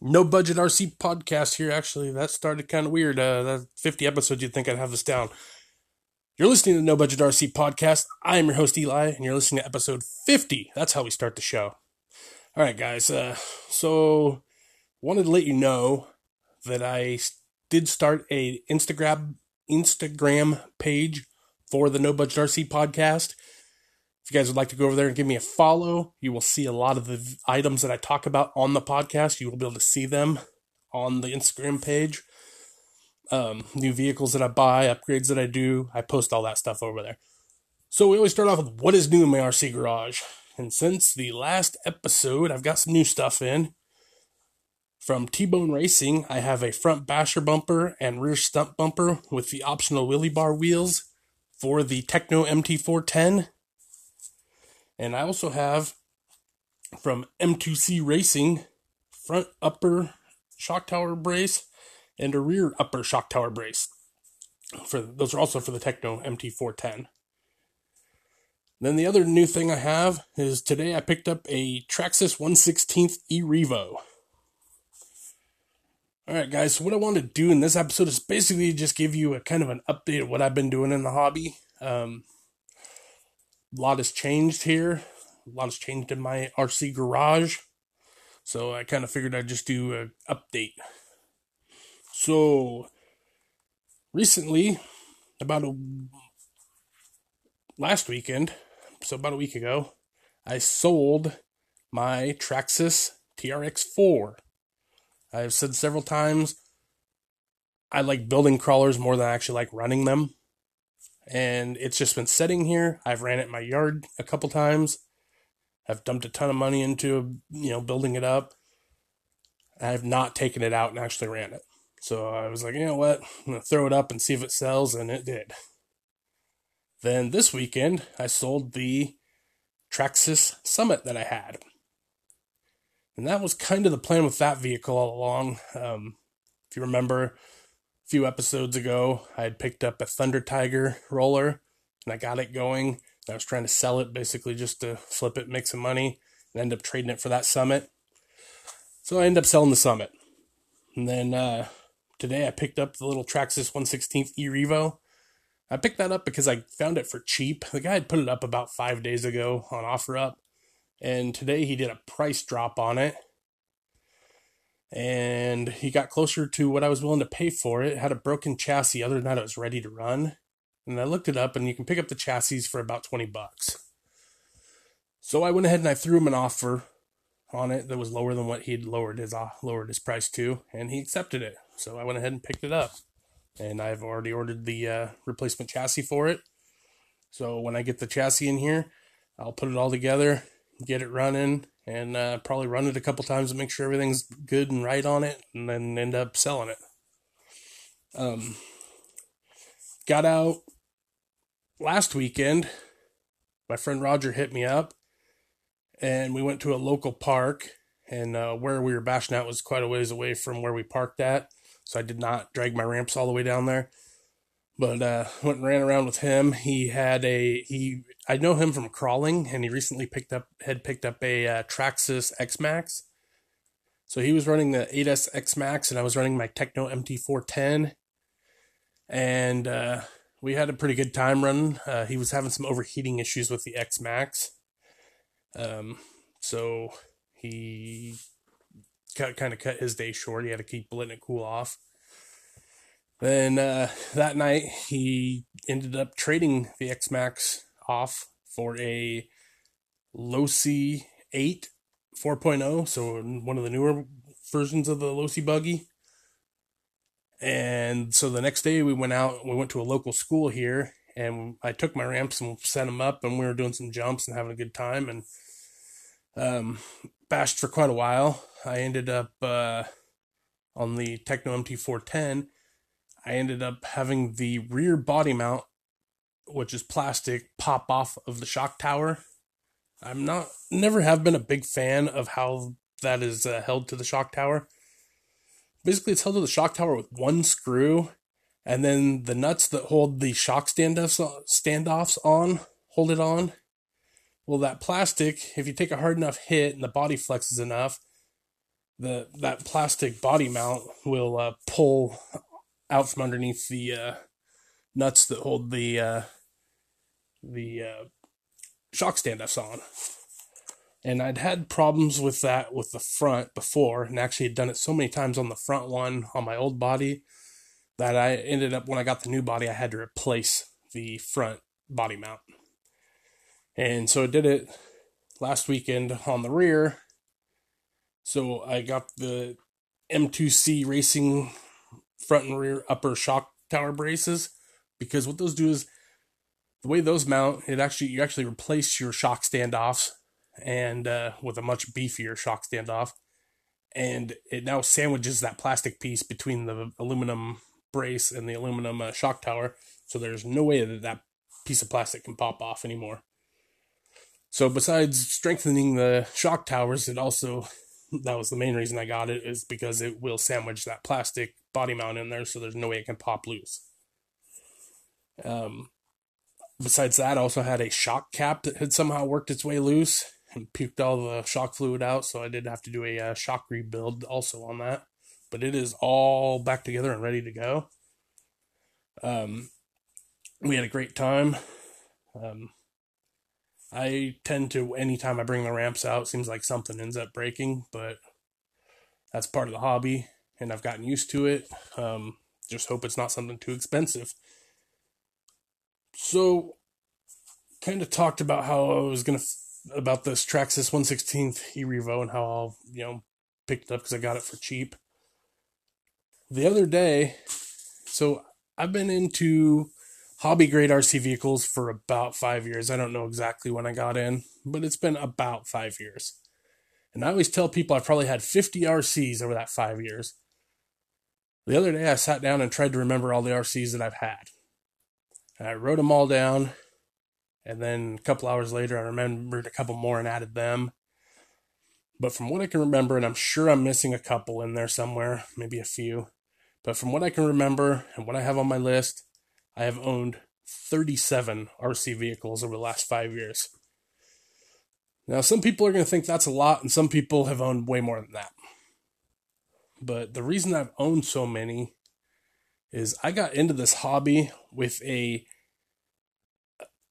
No Budget RC podcast here. Actually, that started kind of weird. Uh, that 50 episodes, you'd think I'd have this down. You're listening to No Budget RC podcast. I am your host, Eli, and you're listening to episode 50. That's how we start the show. All right, guys. Uh, so, wanted to let you know that I did start a Instagram Instagram page for the No Budget RC podcast. If you guys would like to go over there and give me a follow, you will see a lot of the items that I talk about on the podcast. You will be able to see them on the Instagram page. Um, new vehicles that I buy, upgrades that I do, I post all that stuff over there. So we always start off with what is new in my RC garage. And since the last episode, I've got some new stuff in. From T-Bone Racing, I have a front basher bumper and rear stump bumper with the optional wheelie bar wheels for the Tekno MT410 and I also have from M2C Racing front upper shock tower brace and a rear upper shock tower brace. For those are also for the Tekno MT410. Then the other new thing I have is today I picked up a Traxxas 116th E Revo. Alright guys, so what I want to do in this episode is basically just give you a kind of an update of what I've been doing in the hobby. Um, a lot has changed here. A lot has changed in my RC garage. So I kind of figured I'd just do an update. So recently, about a last weekend, so about a week ago, I sold my Traxxas TRX4. I've said several times I like building crawlers more than I actually like running them and it's just been sitting here. I've ran it in my yard a couple times. I've dumped a ton of money into you know building it up. I've not taken it out and actually ran it. So I was like, you know what? I'm gonna throw it up and see if it sells, and it did. Then this weekend, I sold the Traxxas Summit that I had. And that was kind of the plan with that vehicle all along. Um, if you remember, few episodes ago, I had picked up a Thunder Tiger roller and I got it going. I was trying to sell it basically just to flip it, make some money, and end up trading it for that Summit. So I ended up selling the Summit. And then uh, today I picked up the little Traxxas 116th E Revo. I picked that up because I found it for cheap. The guy had put it up about five days ago on OfferUp, and today he did a price drop on it and he got closer to what I was willing to pay for it. it. had a broken chassis. Other than that, it was ready to run. And I looked it up, and you can pick up the chassis for about 20 bucks. So I went ahead and I threw him an offer on it that was lower than what he'd lowered his uh, lowered his price to, and he accepted it. So I went ahead and picked it up, and I've already ordered the uh, replacement chassis for it. So when I get the chassis in here, I'll put it all together, get it running, and uh, probably run it a couple times to make sure everything's good and right on it, and then end up selling it. Um, got out last weekend. My friend Roger hit me up, and we went to a local park. And uh, where we were bashing out was quite a ways away from where we parked at, so I did not drag my ramps all the way down there. But uh, went and ran around with him. He had a he I know him from crawling, and he recently picked up had picked up a uh, Traxxas X-Maxx. So he was running the 8S X-Maxx, and I was running my Tekno MT410, and uh, we had a pretty good time running. Uh, he was having some overheating issues with the X-Maxx, um, so he cut, kind of cut his day short. He had to keep letting it cool off. Then uh, that night, he ended up trading the X-Maxx off for a Losi 8 4.0, so one of the newer versions of the Losi buggy. And so the next day we went out, we went to a local school here, and I took my ramps and set them up, and we were doing some jumps and having a good time, and um, bashed for quite a while. I ended up uh, on the Tekno MT410. I ended up having the rear body mount which is plastic, pop off of the shock tower. I'm not, never have been a big fan of how that is uh, held to the shock tower. Basically, it's held to the shock tower with one screw, and then the nuts that hold the shock standoffs standoffs on hold it on. Well, that plastic, if you take a hard enough hit and the body flexes enough, the that plastic body mount will uh, pull out from underneath the uh, nuts that hold the uh, the uh, shock standoffs on. And I'd had problems with that with the front before, and actually had done it so many times on the front one on my old body that I ended up when I got the new body, I had to replace the front body mount. And so I did it last weekend on the rear. So I got the M2C Racing front and rear upper shock tower braces because what those do is the way those mount, it actually you actually replace your shock standoffs and uh, with a much beefier shock standoff, and it now sandwiches that plastic piece between the aluminum brace and the aluminum uh, shock tower. So there's no way that that piece of plastic can pop off anymore. So besides strengthening the shock towers, it also that was the main reason I got it is because it will sandwich that plastic body mount in there, so there's no way it can pop loose. Um, besides that, I also had a shock cap that had somehow worked its way loose and puked all the shock fluid out, so I did have to do a uh, shock rebuild also on that. But it is all back together and ready to go. Um, we had a great time. Um, I tend to anytime I bring the ramps out, seems like something ends up breaking, but that's part of the hobby, and I've gotten used to it. Um, just hope it's not something too expensive. So, kind of talked about how I was gonna about this Traxxas 116th E Revo and how I'll you know picked it up because I got it for cheap. The other day, so I've been into hobby grade RC vehicles for about five years. I don't know exactly when I got in, but it's been about five years. And I always tell people I've probably had 50 RCs over that five years. The other day I sat down and tried to remember all the RCs that I've had. And I wrote them all down. And then a couple hours later, I remembered a couple more and added them. But from what I can remember, and I'm sure I'm missing a couple in there somewhere, maybe a few. But from what I can remember and what I have on my list, I have owned 37 RC vehicles over the last five years. Now, some people are going to think that's a lot, and some people have owned way more than that. But the reason I've owned so many is I got into this hobby with a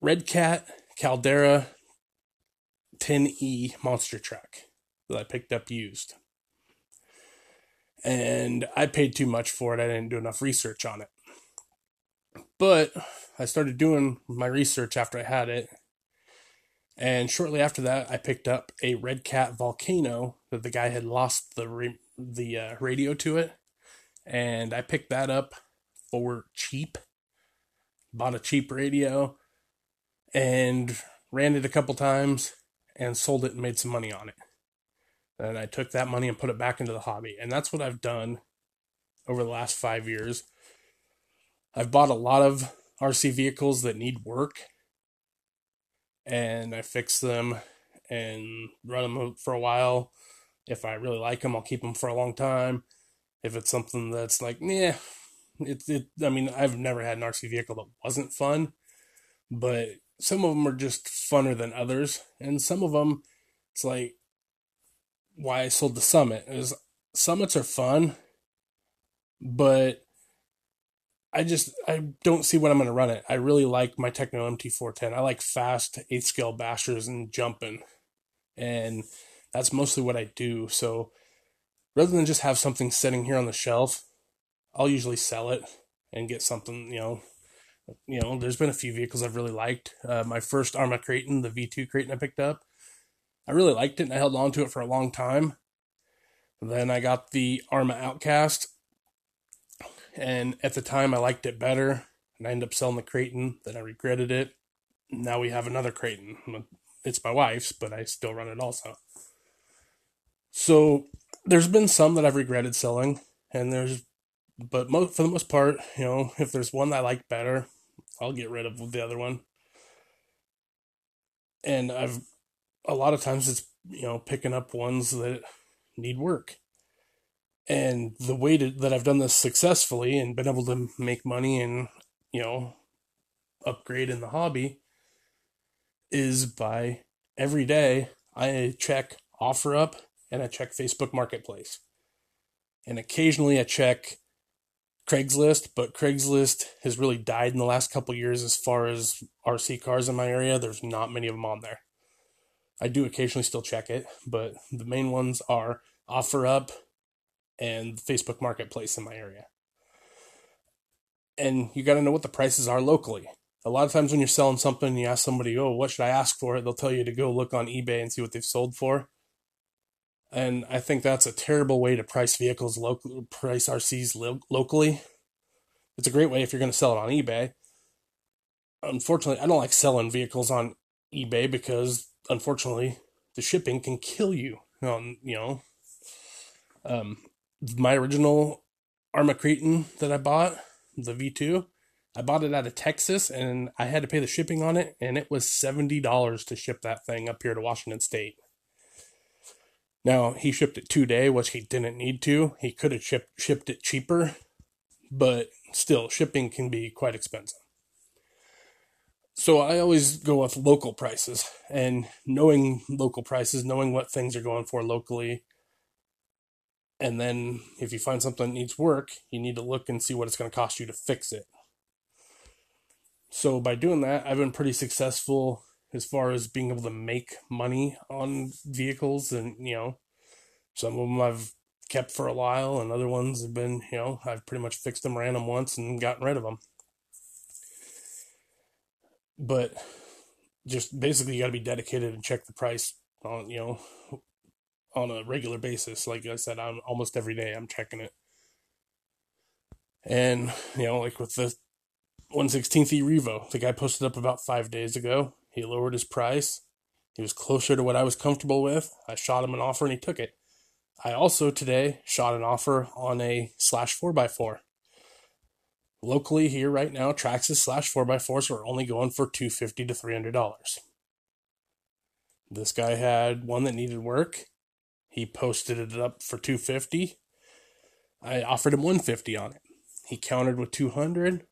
Red Cat Caldera 10E monster truck that I picked up used. And I paid too much for it. I didn't do enough research on it. But I started doing my research after I had it. And shortly after that, I picked up a Red Cat Volcano that the guy had lost the re- the uh, radio to it, and I picked that up for cheap. Bought a cheap radio, and ran it a couple times, and sold it and made some money on it. And I took that money and put it back into the hobby, and that's what I've done over the last five years. I've bought a lot of RC vehicles that need work and I fix them and run them for a while. If I really like them, I'll keep them for a long time. If it's something that's like, yeah, it, it, I mean, I've never had an RC vehicle that wasn't fun, but some of them are just funner than others. And some of them, it's like why I sold the Summit is Summits are fun, but I just I don't see what I'm going to run it. I really like my Tekno MT410. I like fast eighth scale bashers and jumping, and that's mostly what I do. So rather than just have something sitting here on the shelf, I'll usually sell it and get something. You know, you know. There's been a few vehicles I've really liked. Uh, my first Arrma Kraton, the V2 Kraton I picked up, I really liked it and I held on to it for a long time. Then I got the Arrma Outcast and at the time I liked it better, and I ended up selling the Kraton. Then I regretted it. Now we have another Kraton. It's my wife's, but I still run it also. So there's been some that I've regretted selling, and there's, but for the most part, you know, if there's one I like better, I'll get rid of the other one. And I've a lot of times it's you know picking up ones that need work and the way to, that I've done this successfully and been able to make money and you know upgrade in the hobby is by every day I check OfferUp and I check Facebook Marketplace. And occasionally I check Craigslist, but Craigslist has really died in the last couple years as far as RC cars in my area. There's not many of them on there. I do occasionally still check it, but the main ones are OfferUp and Facebook Marketplace in my area. And you got to know what the prices are locally. A lot of times when you're selling something, you ask somebody, "Oh, what should I ask for it?" They'll tell you to go look on eBay and see what they've sold for. And I think that's a terrible way to price vehicles local, price RCs lo- locally. It's a great way if you're going to sell it on eBay. Unfortunately, I don't like selling vehicles on eBay because unfortunately the shipping can kill you. You know, um, my original Arrma Kraton that I bought, the V2, I bought it out of Texas and I had to pay the shipping on it, and it was $70 to ship that thing up here to Washington State. Now, he shipped it two day, which he didn't need to. He could have shipped, shipped it cheaper, but still, shipping can be quite expensive. So I always go with local prices and knowing local prices, knowing what things are going for locally. And then if you find something that needs work, you need to look and see what it's going to cost you to fix it. So by doing that, I've been pretty successful as far as being able to make money on vehicles and you know some of them I've kept for a while and other ones have been you know I've pretty much fixed them ran them once and gotten rid of them but just basically you got to be dedicated and check the price on you know on a regular basis. Like I said I'm almost every day I'm checking it. And you know like with the 116th e Revo the guy posted up about 5 days ago he lowered his price. He was closer to what I was comfortable with. I shot him an offer and he took it. I also today shot an offer on a slash 4x4. Locally here right now, Traxxas slash 4x4s are only going for 250 to $300. This guy had one that needed work. He posted it up for 250. I offered him 150 on it. He countered with 200.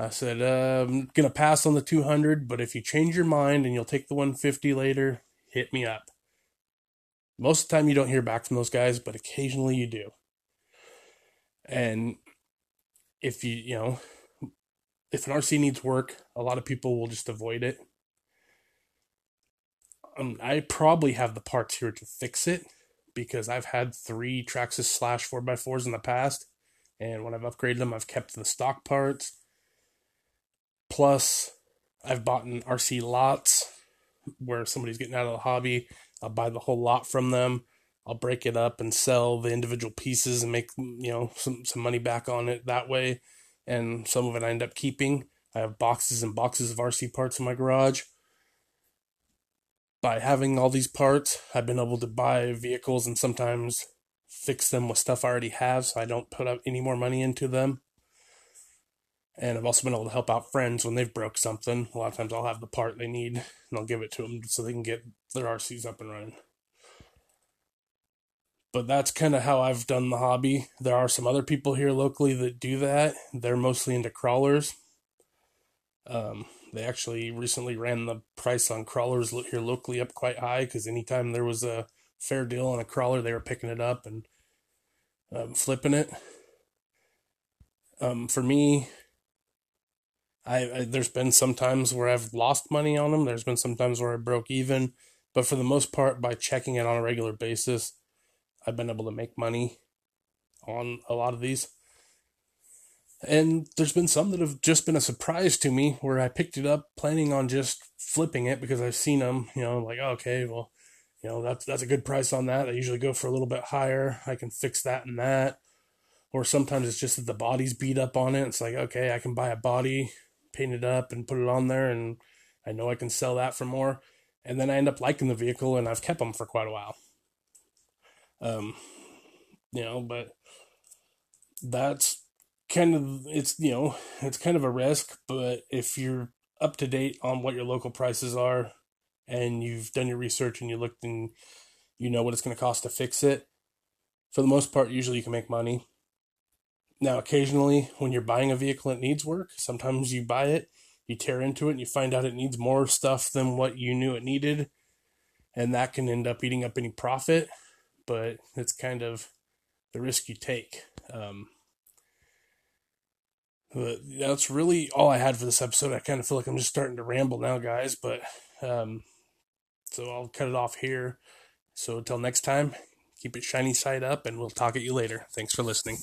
I said, uh, I'm going to pass on the 200, but if you change your mind and you'll take the 150 later, hit me up. Most of the time, you don't hear back from those guys, but occasionally you do. And if you, you know, if an RC needs work, a lot of people will just avoid it. Um, I probably have the parts here to fix it because I've had three Traxxas slash 4x4s in the past. And when I've upgraded them, I've kept the stock parts Plus, I've bought in RC lots where somebody's getting out of the hobby. I'll buy the whole lot from them. I'll break it up and sell the individual pieces and make you know some some money back on it that way. And some of it I end up keeping. I have boxes and boxes of RC parts in my garage. By having all these parts, I've been able to buy vehicles and sometimes fix them with stuff I already have so I don't put up any more money into them. And I've also been able to help out friends when they've broke something. A lot of times I'll have the part they need and I'll give it to them so they can get their RCs up and running. But that's kind of how I've done the hobby. There are some other people here locally that do that. They're mostly into crawlers. Um, they actually recently ran the price on crawlers here locally up quite high because anytime there was a fair deal on a crawler, they were picking it up and um, flipping it. Um, for me, I, I, there's been some times where I've lost money on them. There's been some times where I broke even, but for the most part, by checking it on a regular basis, I've been able to make money on a lot of these. And there's been some that have just been a surprise to me where I picked it up planning on just flipping it because I've seen them, you know, like, okay, well, you know, that's, that's a good price on that. I usually go for a little bit higher. I can fix that and that. Or sometimes it's just that the body's beat up on it. It's like, okay, I can buy a body paint it up and put it on there, and I know I can sell that for more. And then I end up liking the vehicle, and I've kept them for quite a while. Um, you know, but that's kind of it's you know it's kind of a risk, but if you're up to date on what your local prices are, and you've done your research and you looked and you know what it's going to cost to fix it, for the most part, usually you can make money. Now, occasionally, when you're buying a vehicle that needs work, sometimes you buy it, you tear into it, and you find out it needs more stuff than what you knew it needed, and that can end up eating up any profit. but it's kind of the risk you take. Um, that's really all I had for this episode. I kind of feel like I'm just starting to ramble now, guys, but um, so I'll cut it off here. So until next time, keep it shiny side up, and we'll talk at you later. Thanks for listening.